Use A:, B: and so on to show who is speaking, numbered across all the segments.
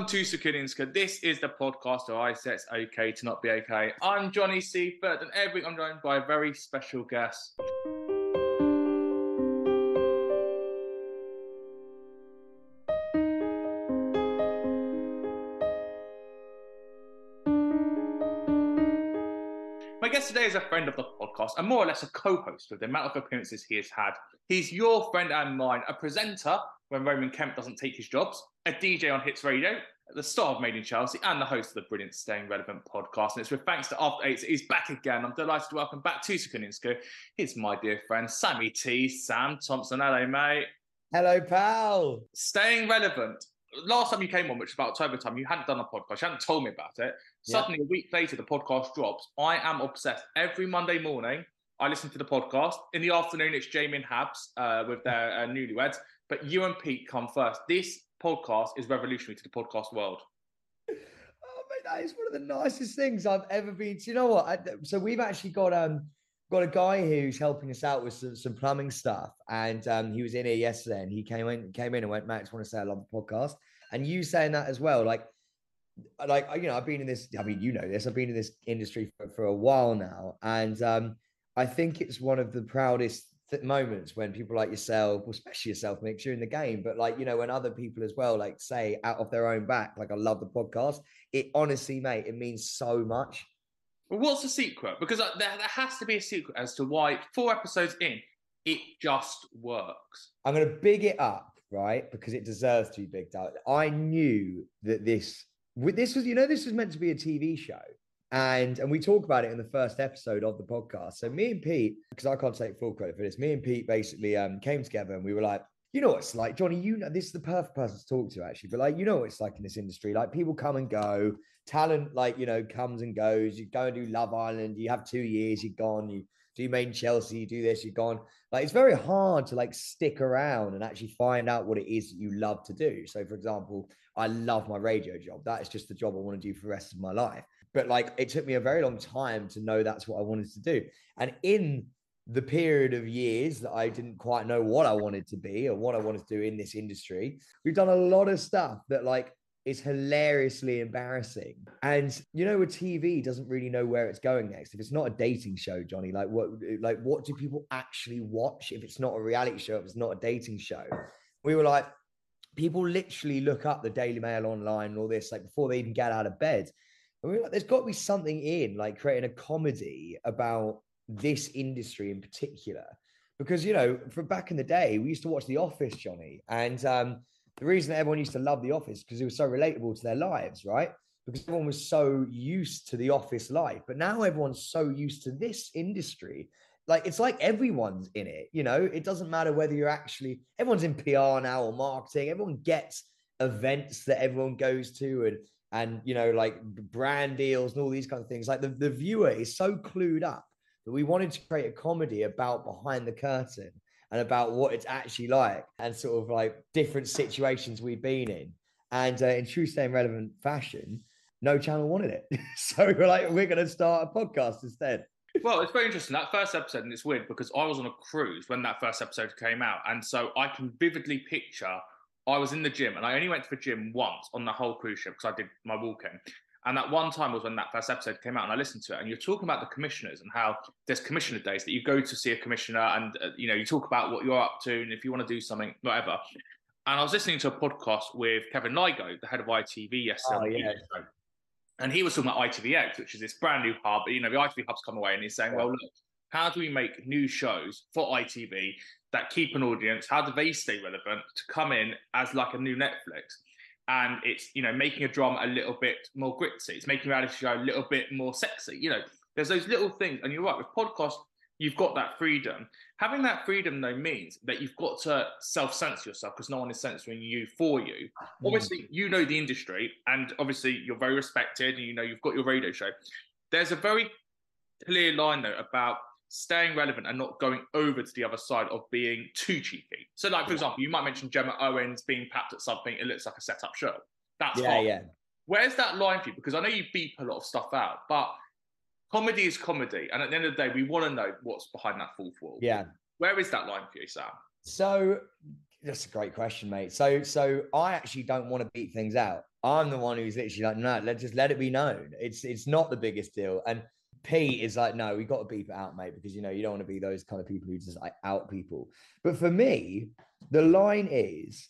A: Welcome to Securely Insecure. This is the podcast where I say it's okay to not be okay. I'm Johnny Seifert, and every week I'm joined by a very special guest. My guest today is a friend of the podcast and more or less a co-host with the amount of appearances he has had. He's your friend and mine, a presenter when Roman Kemp doesn't take his jobs, a DJ on Hits Radio, the star of Made in Chelsea, and the host of the brilliant Staying Relevant podcast. And it's with thanks to After Eight, he's back again. I'm delighted to welcome back to Securely Insecure. He's my dear friend, Sammy T, Sam Thompson. Hello, mate.
B: Hello, pal.
A: Staying relevant. Last time you came on, which was about October time, you hadn't done a podcast. You hadn't told me about it.
B: Yeah.
A: Suddenly, a week later, the podcast drops. I am obsessed. Every Monday morning, I listen to the podcast. In the afternoon, it's Jamie and Habs uh, with their uh, newlyweds. But you and Pete come first. This podcast is revolutionary to the podcast world.
B: Oh, mate, that is one of the nicest things I've ever been. to. you know what? I, so we've actually got um got a guy who's helping us out with some, some plumbing stuff, and um he was in here yesterday, and he came in came in and went, Max, want to say I love the podcast, and you saying that as well, like. Like you know, I've been in this. I mean, you know this. I've been in this industry for, for a while now, and um, I think it's one of the proudest th- moments when people like yourself, well, especially yourself, makes you in the game. But like you know, when other people as well, like say out of their own back, like I love the podcast. It honestly, mate, it means so much.
A: Well, what's the secret? Because uh, there, there has to be a secret as to why four episodes in, it just works.
B: I'm going to big it up, right? Because it deserves to be bigged up. I knew that this, this was, you know, this was meant to be a TV show. And and we talk about it in the first episode of the podcast. So me and Pete, because I can't take full credit for this, me and Pete basically um, came together and we were like, you know what it's like, Johnny. You know this is the perfect person to talk to actually, but like you know what it's like in this industry. Like people come and go, talent like you know comes and goes. You go and do Love Island, you have two years, you're gone. You do Made in Chelsea, you do this, you're gone. Like it's very hard to like stick around and actually find out what it is that you love to do. So, for example, I love my radio job. That is just the job I want to do for the rest of my life. But like it took me a very long time to know that's what I wanted to do. And in the period of years that I didn't quite know what I wanted to be or what I wanted to do in this industry, we've done a lot of stuff that like is hilariously embarrassing. And you know, with TV doesn't really know where it's going next. If it's not a dating show, Johnny, like what like what do people actually watch if it's not a reality show, if it's not a dating show? We were like, people literally look up the Daily Mail online and all this, like before they even get out of bed. And we were like, there's got to be something in like creating a comedy about this industry in particular. Because you know, from back in the day, we used to watch The Office, Johnny, and um, the reason everyone used to love The Office because it was so relatable to their lives, right? Because everyone was so used to the office life, but now everyone's so used to this industry. Like it's like everyone's in it, you know. It doesn't matter whether you're actually everyone's in PR now or marketing. Everyone gets events that everyone goes to and and you know like brand deals and all these kind of things. Like the, the viewer is so clued up that we wanted to create a comedy about behind the curtain and about what it's actually like and sort of like different situations we've been in. And uh, in true staying relevant fashion, no channel wanted it. so we're like, we're going to start a podcast instead.
A: Well, it's very interesting. That first episode, and it's weird because I was on a cruise when that first episode came out. And so I can vividly picture I was in the gym and I only went to the gym once on the whole cruise ship because I did my walking. And that one time was when that first episode came out, and I listened to it. And you're talking about the commissioners and how there's commissioner days that you go to see a commissioner, and uh, you know you talk about what you're up to, and if you want to do something, whatever. And I was listening to a podcast with Kevin Lygo, the head of ITV, yesterday.
B: Oh, yeah.
A: And he was talking about ITVX, which is this brand new hub. But you know, the ITV hub's come away, and he's saying,
B: Yeah.
A: well, look, how do we make new shows for ITV that keep an audience? How do they stay relevant to come in as like a new Netflix? And it's you know making a drama a little bit more gritty. It's making a reality show a little bit more sexy. You know, there's those little things, and you're right with podcasts. You've got that freedom. Having that freedom though means that you've got to self-censor yourself because no one is censoring you for you. Mm. Obviously, you know the industry, and obviously you're very respected, and you know you've got your radio show. There's a very clear line though about staying relevant and not going over to the other side of being too cheeky. So, like for example, you might mention Gemma Owens being papped at something. It looks like a set-up show. That's
B: Yeah,
A: fine.
B: yeah.
A: Where's that line for you? Because I know you beep a lot of stuff out, but comedy is comedy, and at the end of the day, we want to know what's behind that fourth wall.
B: Yeah.
A: Where is that line for you, Sam?
B: So that's a great question, mate. So so I actually don't want to beat things out. I'm the one who's literally like, no, let's just let it be known. It's it's not the biggest deal. And Pete is like, no, we got to beep it out, mate, because you know you don't want to be those kind of people who just like out people. But for me, the line is,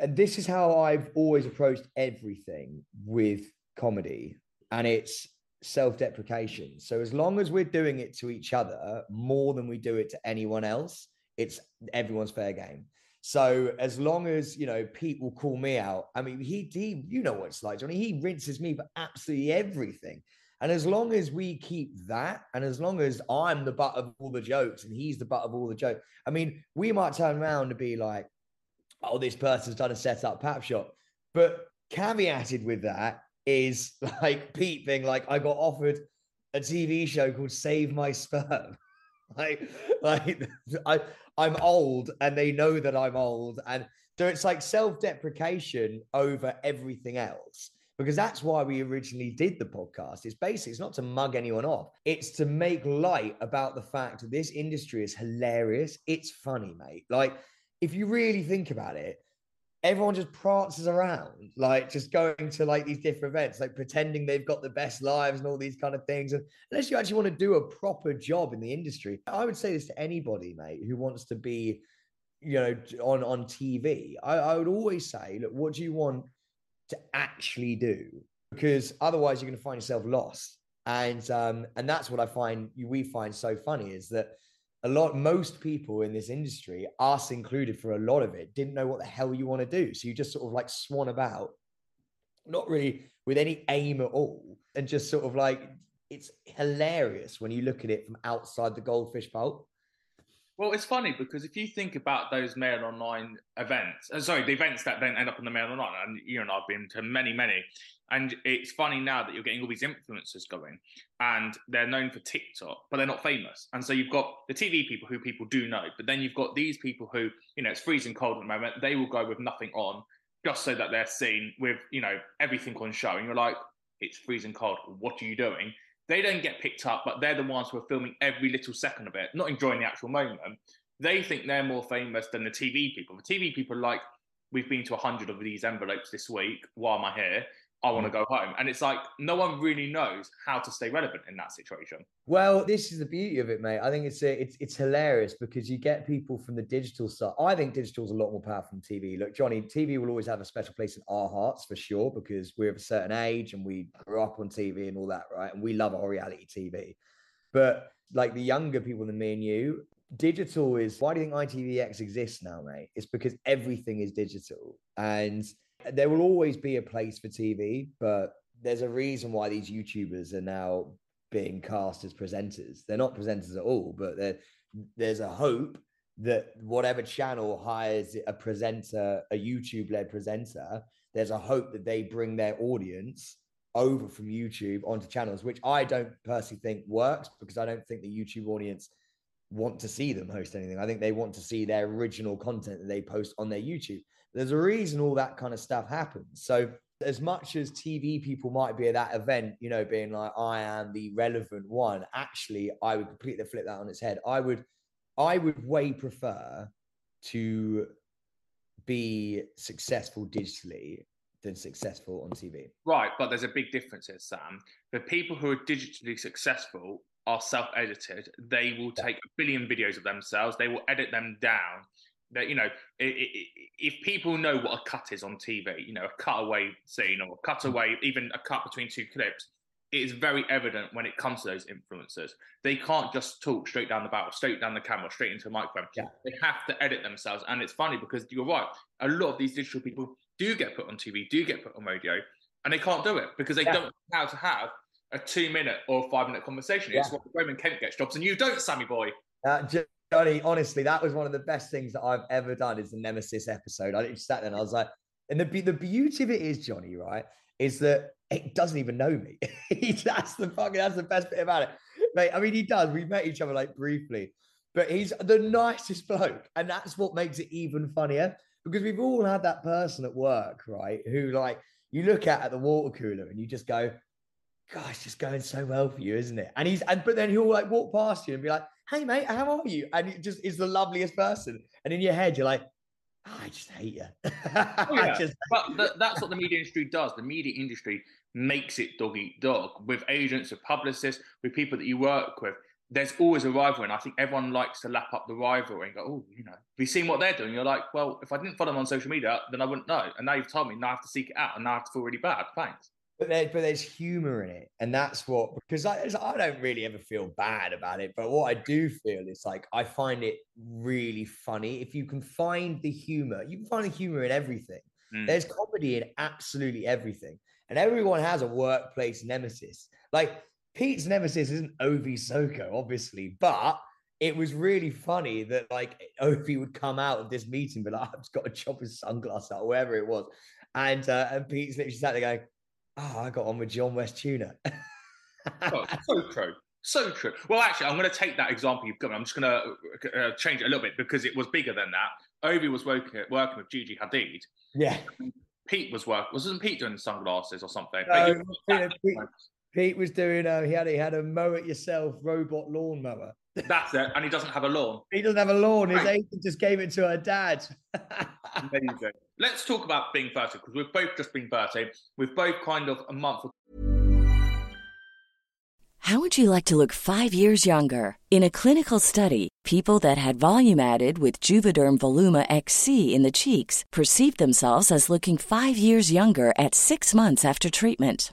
B: and this is how I've always approached everything with comedy, and it's self-deprecation. So as long as we're doing it to each other more than we do it to anyone else, it's everyone's fair game. So as long as you know Pete will call me out, I mean he he you know what it's like, Johnny. He rinses me for absolutely everything. And as long as we keep that, and as long as I'm the butt of all the jokes and he's the butt of all the jokes, I mean, we might turn around and be like, oh, this person's done a setup pap shot. But caveated with that is like Pete being like, I got offered a TV show called Save My Sperm. like, like I, I'm old and they know that I'm old. And so it's like self-deprecation over everything else. Because that's why we originally did the podcast. It's basically it's not to mug anyone off. It's to make light about the fact that this industry is hilarious. It's funny, mate. Like if you really think about it, everyone just prances around, like just going to like these different events, like pretending they've got the best lives and all these kind of things. And unless you actually want to do a proper job in the industry, I would say this to anybody, mate, who wants to be, you know, on on TV. I, I would always say, look, what do you want to actually do? Because otherwise, you're going to find yourself lost. And um, and that's what I find we find so funny is that a lot most people in this industry us included for a lot of it didn't know what the hell you want to do so you just sort of like swan about not really with any aim at all and just sort of like it's hilarious when you look at it from outside the goldfish bowl
A: Well, it's funny because if you think about those Mail Online events, uh, sorry, the events that then end up in the Mail Online, and you and I've been to many, many, and it's funny now that you're getting all these influencers going, and they're known for TikTok, but they're not famous. And so you've got the TV people who people do know, but then you've got these people who, you know, it's freezing cold at the moment. They will go with nothing on just so that they're seen with, you know, everything on show. And you're like, it's freezing cold. What are you doing? They don't get picked up, but they're the ones who are filming every little second of it, not enjoying the actual moment. They think they're more famous than the TV people. The TV people like, we've been to 100 of these envelopes this week. Why am I here? I want to mm. go home. And it's like, no one really knows how to stay relevant in that situation.
B: Well, this is the beauty of it, mate. I think it's a, it's it's hilarious because you get people from the digital side. I think digital is a lot more powerful than TV. Look, Johnny, TV will always have a special place in our hearts for sure because we're of a certain age and we grew up on TV and all that, right? And we love our reality TV. But like the younger people than me and you, digital is why do you think ITVX exists now, mate? It's because everything is digital. And there will always be a place for TV, but there's a reason why these YouTubers are now being cast as presenters. They're not presenters at all, but there's a hope that whatever channel hires a presenter, a YouTube led presenter, there's a hope that they bring their audience over from YouTube onto channels, which I don't personally think works because I don't think the YouTube audience want to see them host anything. I think they want to see their original content that they post on their YouTube. There's a reason all that kind of stuff happens. So as much as TV people might be at that event, you know, being like, I am the relevant one, actually, I would completely flip that on its head. I would, I would way prefer to be successful digitally than successful on TV.
A: Right, but there's a big difference here, Sam. The people who are digitally successful are self-edited. They will take a billion videos of themselves. They will edit them down. That you know, if people know what a cut is on TV, you know, a cutaway scene or a cutaway, even a cut between two clips, it is very evident when it comes to those influencers. They can't just talk straight down the barrel, straight down the camera, straight into a microphone.
B: Yeah.
A: They have to edit themselves. And it's funny because you're right. A lot of these digital people do get put on TV, do get put on radio, and they can't do it because they yeah. don't know how to have a two minute or five minute conversation. Yeah. It's what Roman Kemp gets jobs, and you don't, Sammy boy.
B: Uh, Johnny, honestly, that was one of the best things that I've ever done. Is the Nemesis episode. I just sat there and I was like, and the the beauty of it is, Johnny, right, is that it doesn't even know me. that's the fucking that's the best bit about it, mate. I mean, he does. We met each other like briefly, but he's the nicest bloke, and that's what makes it even funnier because we've all had that person at work, right, who like you look at at the water cooler and you just go, "Gosh, just going so well for you, isn't it?" And he's and but then he'll like walk past you and be like, "Hey, mate, how are you?" And he just is the loveliest person, and in your head you're like, oh, I just hate you.
A: oh, yeah. just... But that's what the media industry does. The media industry makes it dog eat dog with agents, with publicists, with people that you work with. There's always a rivalry, and I think everyone likes to lap up the rivalry and go, "Oh, you know, have you seen what they're doing?" You're like, "Well, if I didn't follow them on social media, then I wouldn't know." And now you've told me, now I have to seek it out, and now I have to feel really bad. Thanks.
B: But, there, but there's humor in it, and that's what because I, I don't really ever feel bad about it. But what I do feel is like I find it really funny. If you can find the humor, you can find the humor in everything. Mm. There's comedy in absolutely everything and everyone has a workplace nemesis. Like Pete's nemesis isn't Ovi Soko, obviously, but it was really funny that like Ovi would come out of this meeting, but like, I've just got to chop his sunglasses out, wherever it was. And uh, and Pete's literally sat there going, Oh, I got on with John West Tuna.
A: oh, so true. So true. Well, actually, I'm going to take that example you've given. I'm just going to uh, change it a little bit because it was bigger than that. Ovi was working, working with Gigi Hadid.
B: Yeah.
A: Pete was work. Wasn't Pete doing sunglasses or something?
B: No, Pete, Pete, Pete, was doing. Uh, he had he had a mow it yourself robot lawn mower.
A: That's it, and he doesn't have a lawn.
B: He doesn't have a lawn. His right. agent just gave it to her dad.
A: Amazing. Let's talk about being 30 because we've both just been 30. We've both kind of a month.
C: How would you like to look five years younger? In a clinical study, people that had volume added with Juvederm Voluma XC in the cheeks perceived themselves as looking five years younger at six months after treatment.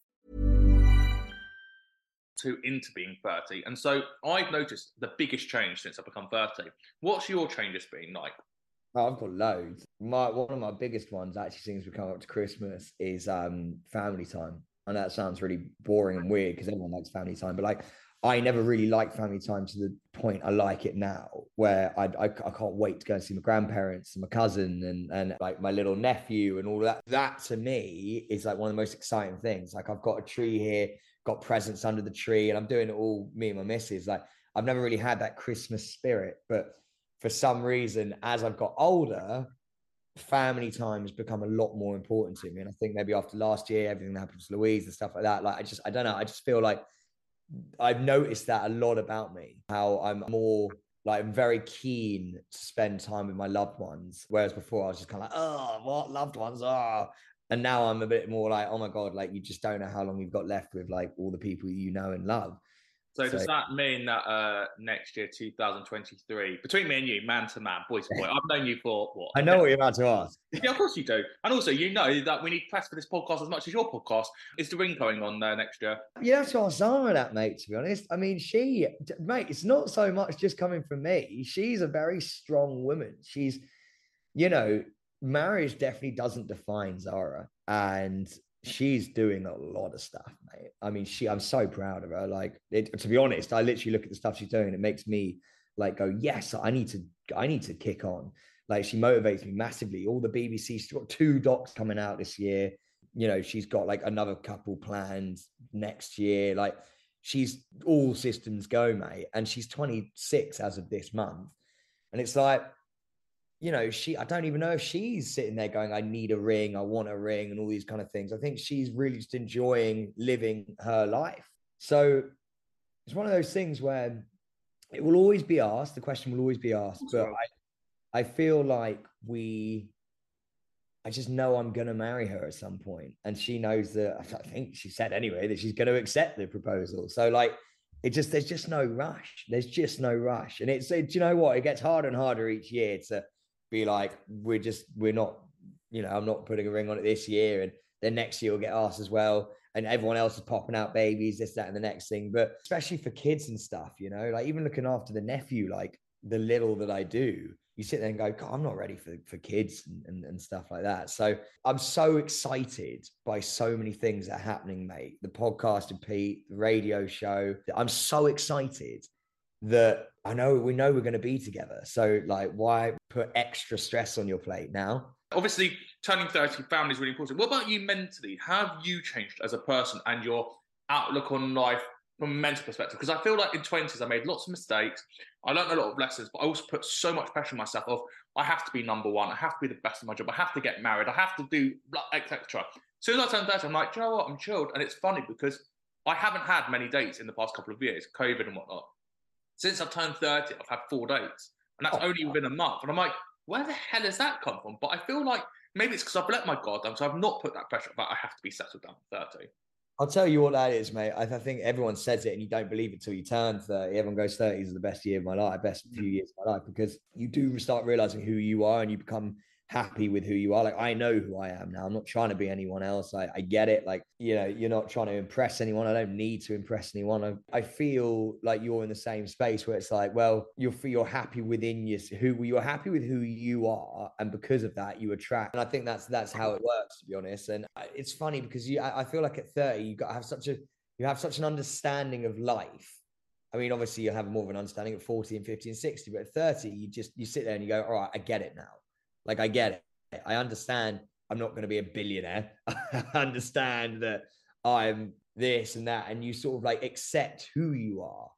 A: To into being 30. And so I've noticed the biggest change since I've become 30. What's your changes been like?
B: Oh, I've got loads. My one of my biggest ones actually since we come up to Christmas is um family time. And that sounds really boring and weird because everyone likes family time, but like I never really liked family time to the point I like it now, where I, I, I can't wait to go and see my grandparents and my cousin and and like my little nephew and all that. That to me is like one of the most exciting things. Like I've got a tree here, got presents under the tree, and I'm doing it all me and my missus. Like I've never really had that Christmas spirit, but for some reason, as I've got older, family time has become a lot more important to me. And I think maybe after last year, everything that happened to Louise and stuff like that, like I just I don't know, I just feel like I've noticed that a lot about me, how I'm more like I'm very keen to spend time with my loved ones. Whereas before I was just kind of like, oh, what loved ones are. And now I'm a bit more like, oh my God, like you just don't know how long you've got left with like all the people you know and love.
A: So, so does that mean that uh, next year, 2023, between me and you, man to man, boy to boy, I've known you for what?
B: I know what you're about to ask.
A: Yeah, of course you do. And also, you know that we need press for this podcast as much as your podcast. Is the ring going on there next year?
B: You have to ask Zara that, mate, to be honest. I mean, she, mate, it's not so much just coming from me. She's a very strong woman. She's, you know, marriage definitely doesn't define Zara. And she's doing a lot of stuff, mate. I mean, she, I'm so proud of her. Like, it, to be honest, I literally look at the stuff she's doing, it makes me like go, yes, I need to, I need to kick on. Like, she motivates me massively. All the BBC, she's got two docs coming out this year. You know, she's got like another couple planned next year. Like, she's all systems go, mate. And she's 26 as of this month. And it's like, you know, she, I don't even know if she's sitting there going, I need a ring, I want a ring, and all these kind of things. I think she's really just enjoying living her life. So it's one of those things where it will always be asked, the question will always be asked, but I, I feel like we, I just know I'm going to marry her at some point. And she knows that, I think she said anyway, that she's going to accept the proposal. So, like, it just, there's just no rush. There's just no rush. And it's, it, you know what? It gets harder and harder each year to, be like, we're just, we're not, you know, I'm not putting a ring on it this year. And then next year we'll get asked as well. And everyone else is popping out babies, this, that, and the next thing. But especially for kids and stuff, you know, like even looking after the nephew, like the little that I do, you sit there and go, I'm not ready for, for kids and, and, and, stuff like that. So I'm so excited by so many things that are happening, mate. The podcast and Pete, the radio show. I'm so excited that I know we know we're going to be together. So like, why put extra stress on your plate now?
A: Obviously, turning 30, family is really important. What about you mentally? Have you changed as a person and your outlook on life from a mental perspective? Because I feel like in 20s, I made lots of mistakes. I learned a lot of lessons, but I also put so much pressure on myself of I have to be number one. I have to be the best in my job. I have to get married. I have to do etc. As soon as I turned 30, I'm like, you know what? I'm chilled. And it's funny because I haven't had many dates in the past couple of years, COVID and whatnot since I've turned 30, I've had four dates. And that's oh, only within a month. And I'm like, where the hell has that come from? But I feel like maybe it's because I've let my guard down. So I've not put that pressure, but I have to be settled down at 30.
B: I'll tell you what that is, mate. I, think everyone says it and you don't believe it till you turn 30. Everyone goes 30 is the best year of my life, best few mm. years of my life, because you do start realizing who you are and you become happy with who you are. Like I know who I am now. I'm not trying to be anyone else. I, I get it. Like, you know, you're not trying to impress anyone. I don't need to impress anyone. I, I feel like you're in the same space where it's like, well, you're you're happy within you who you're happy with who you are. And because of that, you attract. And I think that's that's how it works, to be honest. And it's funny because you I, I feel like at 30, you got to have such a you have such an understanding of life. I mean, obviously you have more of an understanding at 40 and 50 and 60, but at 30, you just you sit there and you go, all right, I get it now like I get it. I understand I'm not going to be a billionaire. I understand that I'm this and that. And you sort of like accept who you are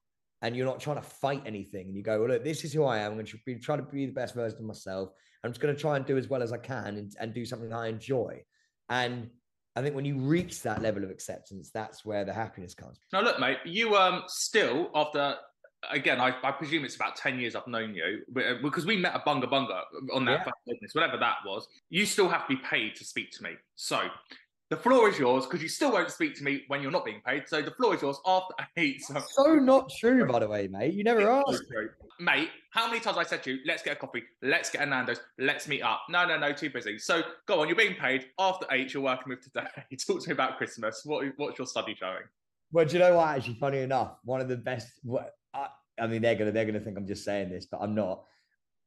B: and you're not trying to fight anything. And you go, well, look, this is who I am. I'm going to be, try to be the best version of myself. I'm just going to try and do as well as I can and, and do something I enjoy. And I think when you reach that level of acceptance, that's where the happiness comes.
A: Now, look, mate, you um still after again, I, I, presume it's about 10 years I've known you uh, because we met a bunga bunga on that yeah. business, whatever that was. You still have to be paid to speak to me. So The floor is yours because you still won't speak to me when you're not being paid. So the floor is yours after eight. So,
B: So not true, by the way, mate. You never asked.
A: Mate, how many times I said to you, let's get a coffee, let's get a Nando's, let's meet up. No, no, no, too busy. So go on, you're being paid after eight, you're working with today. Talk to me about Christmas. What, what's your study showing?
B: Well, do you know what? Actually, funny enough, one of the best. I, mean, they're gonna they're gonna think I'm just saying this, but I'm not.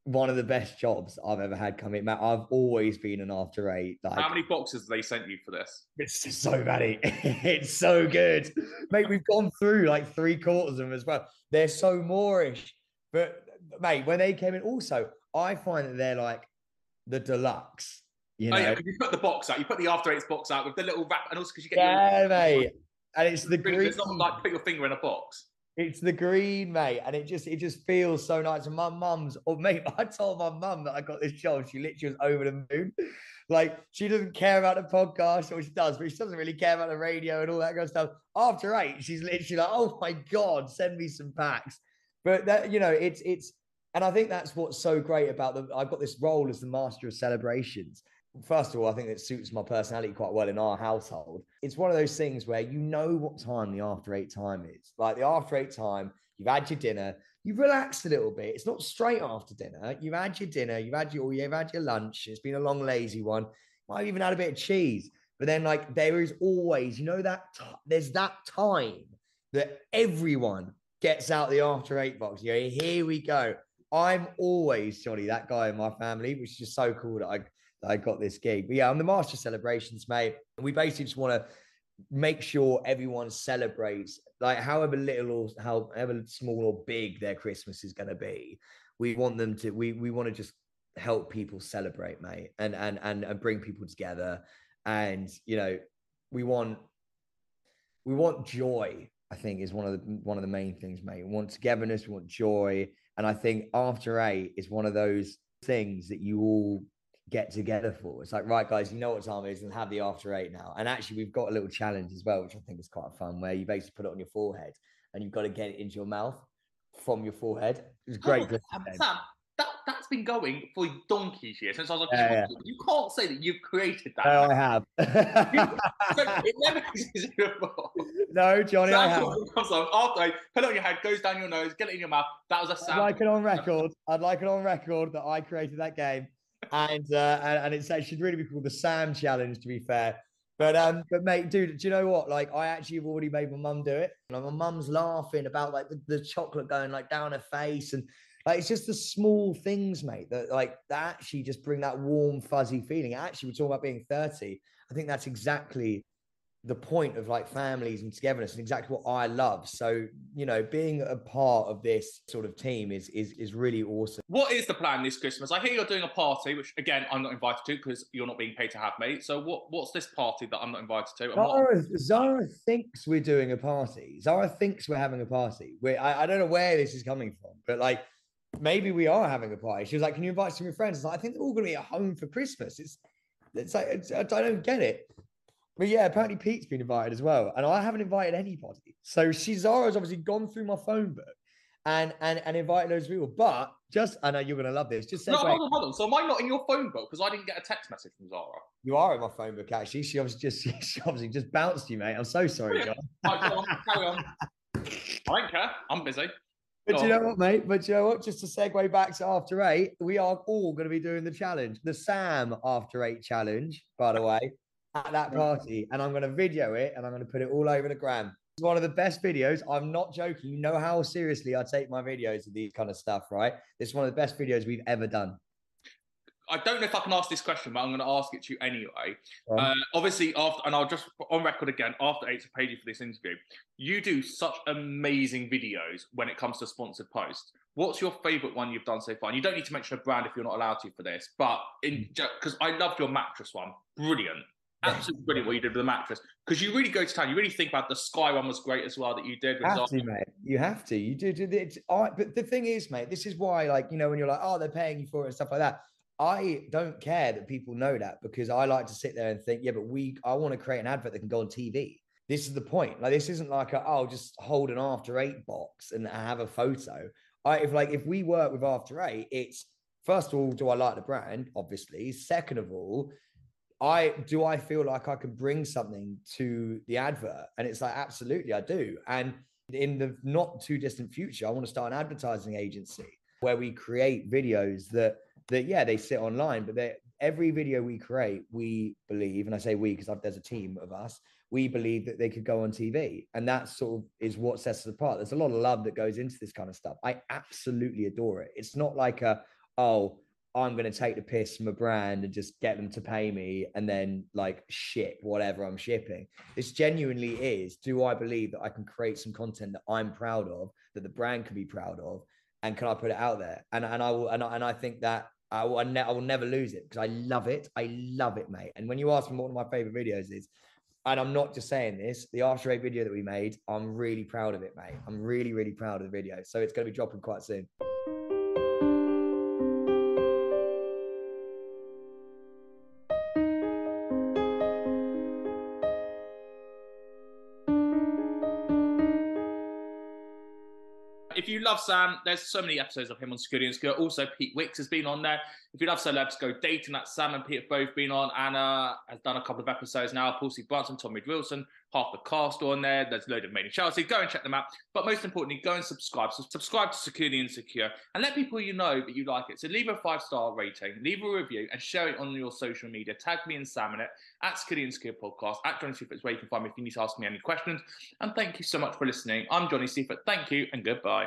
B: One of the best jobs I've ever had come in. Matt, I've always been an after eight. Like,
A: How many boxes they sent you for this?
B: It's so many. it's so good, mate. We've gone through like three quarters of them as well. They're so Moorish, but mate, when they came in, also I find that they're like the deluxe. You know,
A: Oh yeah, you put the box out. You put the after eights box out with the little wrap, and also because you get
B: yeah,
A: your
B: mate. And it's the
A: Really,
B: green.
A: It's not like put your finger in a box.
B: It's the green, mate, and it just it just feels so nice. And my mum's, or mate, I told my mum that I got this job. She literally was over the moon. Like she doesn't care about the podcast, or she does, but she doesn't really care about the radio and all that kind of stuff. After eight, she's literally like, "Oh my god, send me some packs." But that you know, it's it's, and I think that's what's so great about the. I've got this role as the master of celebrations. First of all, I think it suits my personality quite well in our household. It's one of those things where you know what time the after eight time is. Like the after eight time, you've had your dinner, you've relaxed a little bit. It's not straight after dinner. You've had your dinner, you've had your you've had your lunch. It's been a long, lazy one. Might have even had a bit of cheese. But then, like, there is always, you know, that t- there's that time that everyone gets out the after eight box. You know, here we go. I'm always Johnny, that guy in my family, which is just so cool that I I got this gig. But yeah, I'm the master celebrations, mate. We basically just want to make sure everyone celebrates, like however little or however small or big their Christmas is going to be. We want them to. We we want to just help people celebrate, mate, and and and and bring people together. And you know, we want we want joy. I think is one of the one of the main things, mate. We want togetherness. We want joy. And I think after eight is one of those things that you all get together for. It's like, right, guys, you know what time it is and have the after eight now. And actually, we've got a little challenge as well, which I think is quite fun, where you basically put it on your forehead and you've got to get it into your mouth from your forehead. It's great.
A: Um, Sam, Sam, that, that's been going for donkey's years since I was a
B: Yeah,
A: child. You can't say that you've created that.
B: No, I have.
A: It never existed before.
B: no, Johnny, I have.
A: Comes on after eight, put it on your head, goes down your nose, get it in your mouth. That was a
B: I'd like it on record. I'd like it on record that I created that game, and uh, and, and it's, it should really be called the Sam Challenge. To be fair, but um, but mate, dude, do you know what? Like, I actually have already made my mum do it. Like, my mum's laughing about like the, the chocolate going like down her face, and like it's just the small things, mate, that like that actually just bring that warm, fuzzy feeling. Actually, we're talking about being thirty. I think that's exactly the point of like families and togetherness and exactly what I love. So, you know, being a part of this sort of team is is is really awesome.
A: What is the plan this Christmas? I hear you're doing a party, which again I'm not invited to because you're not being paid to have me. So what what's this party that I'm not invited to? And what-
B: Zara, Zara thinks we're doing a party. Zara thinks we're having a party. We I, I don't know where this is coming from, but like maybe we are having a party. She was like, "Can you invite some of your friends?" I was like, "I think they're all going to be at home for Christmas." It's it's like it's, I don't get it. But yeah, apparently Pete's been invited as well, and I haven't invited anybody. So she Zara's obviously gone through my phone book and and and invited those people. But just I know you're going to love this. Just
A: no, hold on, hold on. So am I not in your phone book because I didn't get a text message from Zara?
B: You are in my phone book actually. She obviously just she obviously just bounced you, mate. I'm so sorry, John.
A: Right, go on, carry on. I don't care. I'm busy.
B: But you know what, mate? But you know what? Just to segue back to After Eight, we are all going to be doing the challenge, the Sam After Eight challenge, by the way, at that party. And I'm going to video it and I'm going to put it all over the gram. It's one of the best videos. I'm not joking. You know how seriously I take my videos of these kind of stuff, right? It's one of the best videos we've ever done.
A: I don't know if I can ask this question, but I'm going to ask it to you anyway. Uh, obviously, after and I'll just put on record again. After to paid you for this interview. You do such amazing videos when it comes to sponsored posts. What's your favorite one you've done so far? And you don't need to mention a brand if you're not allowed to for this, but in
B: Hmm.
A: because I loved your mattress one, brilliant, absolutely brilliant what you did with the mattress. Because you really go to town. You really think about the Sky one was great as well that you did.
B: You
A: With
B: have to, mate. You have to. You do. do it's, I, but the thing is, mate, this is why, like, you know, when you're like, oh, they're paying you for it and stuff like that. I don't care that people know that because I like to sit there and think, yeah, but we, I want to create an advert that can go on TV. This is the point. Like, this isn't like, a, oh, just hold an After Eight box and have a photo. I, if like, if we work with After Eight, it's first of all, do I like the brand? Obviously. Second of all, I do I feel like I can bring something to the advert? And it's like, absolutely, I do. And in the not too distant future, I want to start an advertising agency where we create videos that that yeah, they sit online, but they every video we create, we believe, and I say we because there's a team of us, we believe that they could go on TV. And that sort of is what sets us apart. There's a lot of love that goes into this kind of stuff. I absolutely adore it. It's not like a, oh, I'm going to take the piss from a brand and just get them to pay me and then like ship whatever I'm shipping. This genuinely is do I believe that I can create some content that I'm proud of, that the brand can be proud of, and can I put it out there? And, and I will, and I, and I think that I will, I, ne- I will never lose it because I love it. I love it, mate. And when you ask me what one of my favorite videos is, and I'm not just saying this, the After Eight video that we made, I'm really proud of it, mate. I'm really, really proud of the video. So it's going to be dropping quite soon.
A: Love Sam, there's so many episodes of him on Securely Insecure. Also, Pete Wicks has been on there. If you love celebs, go dating. That Sam and Pete have both been on. Anna has done a couple of episodes now. Paul C. Brunson, Tommy Wilson, half the cast on there. There's a load of made in Chelsea. Go and check them out. But most importantly, go and subscribe. So subscribe to Securely Insecure and let people you know that you like it. So leave a five star rating, leave a review, and share it on your social media. Tag me and Sam in it at Securely Insecure Podcast at Johnny Seifert where you can find me if you need to ask me any questions. And thank you so much for listening. I'm Johnny Seifert. Thank you and goodbye.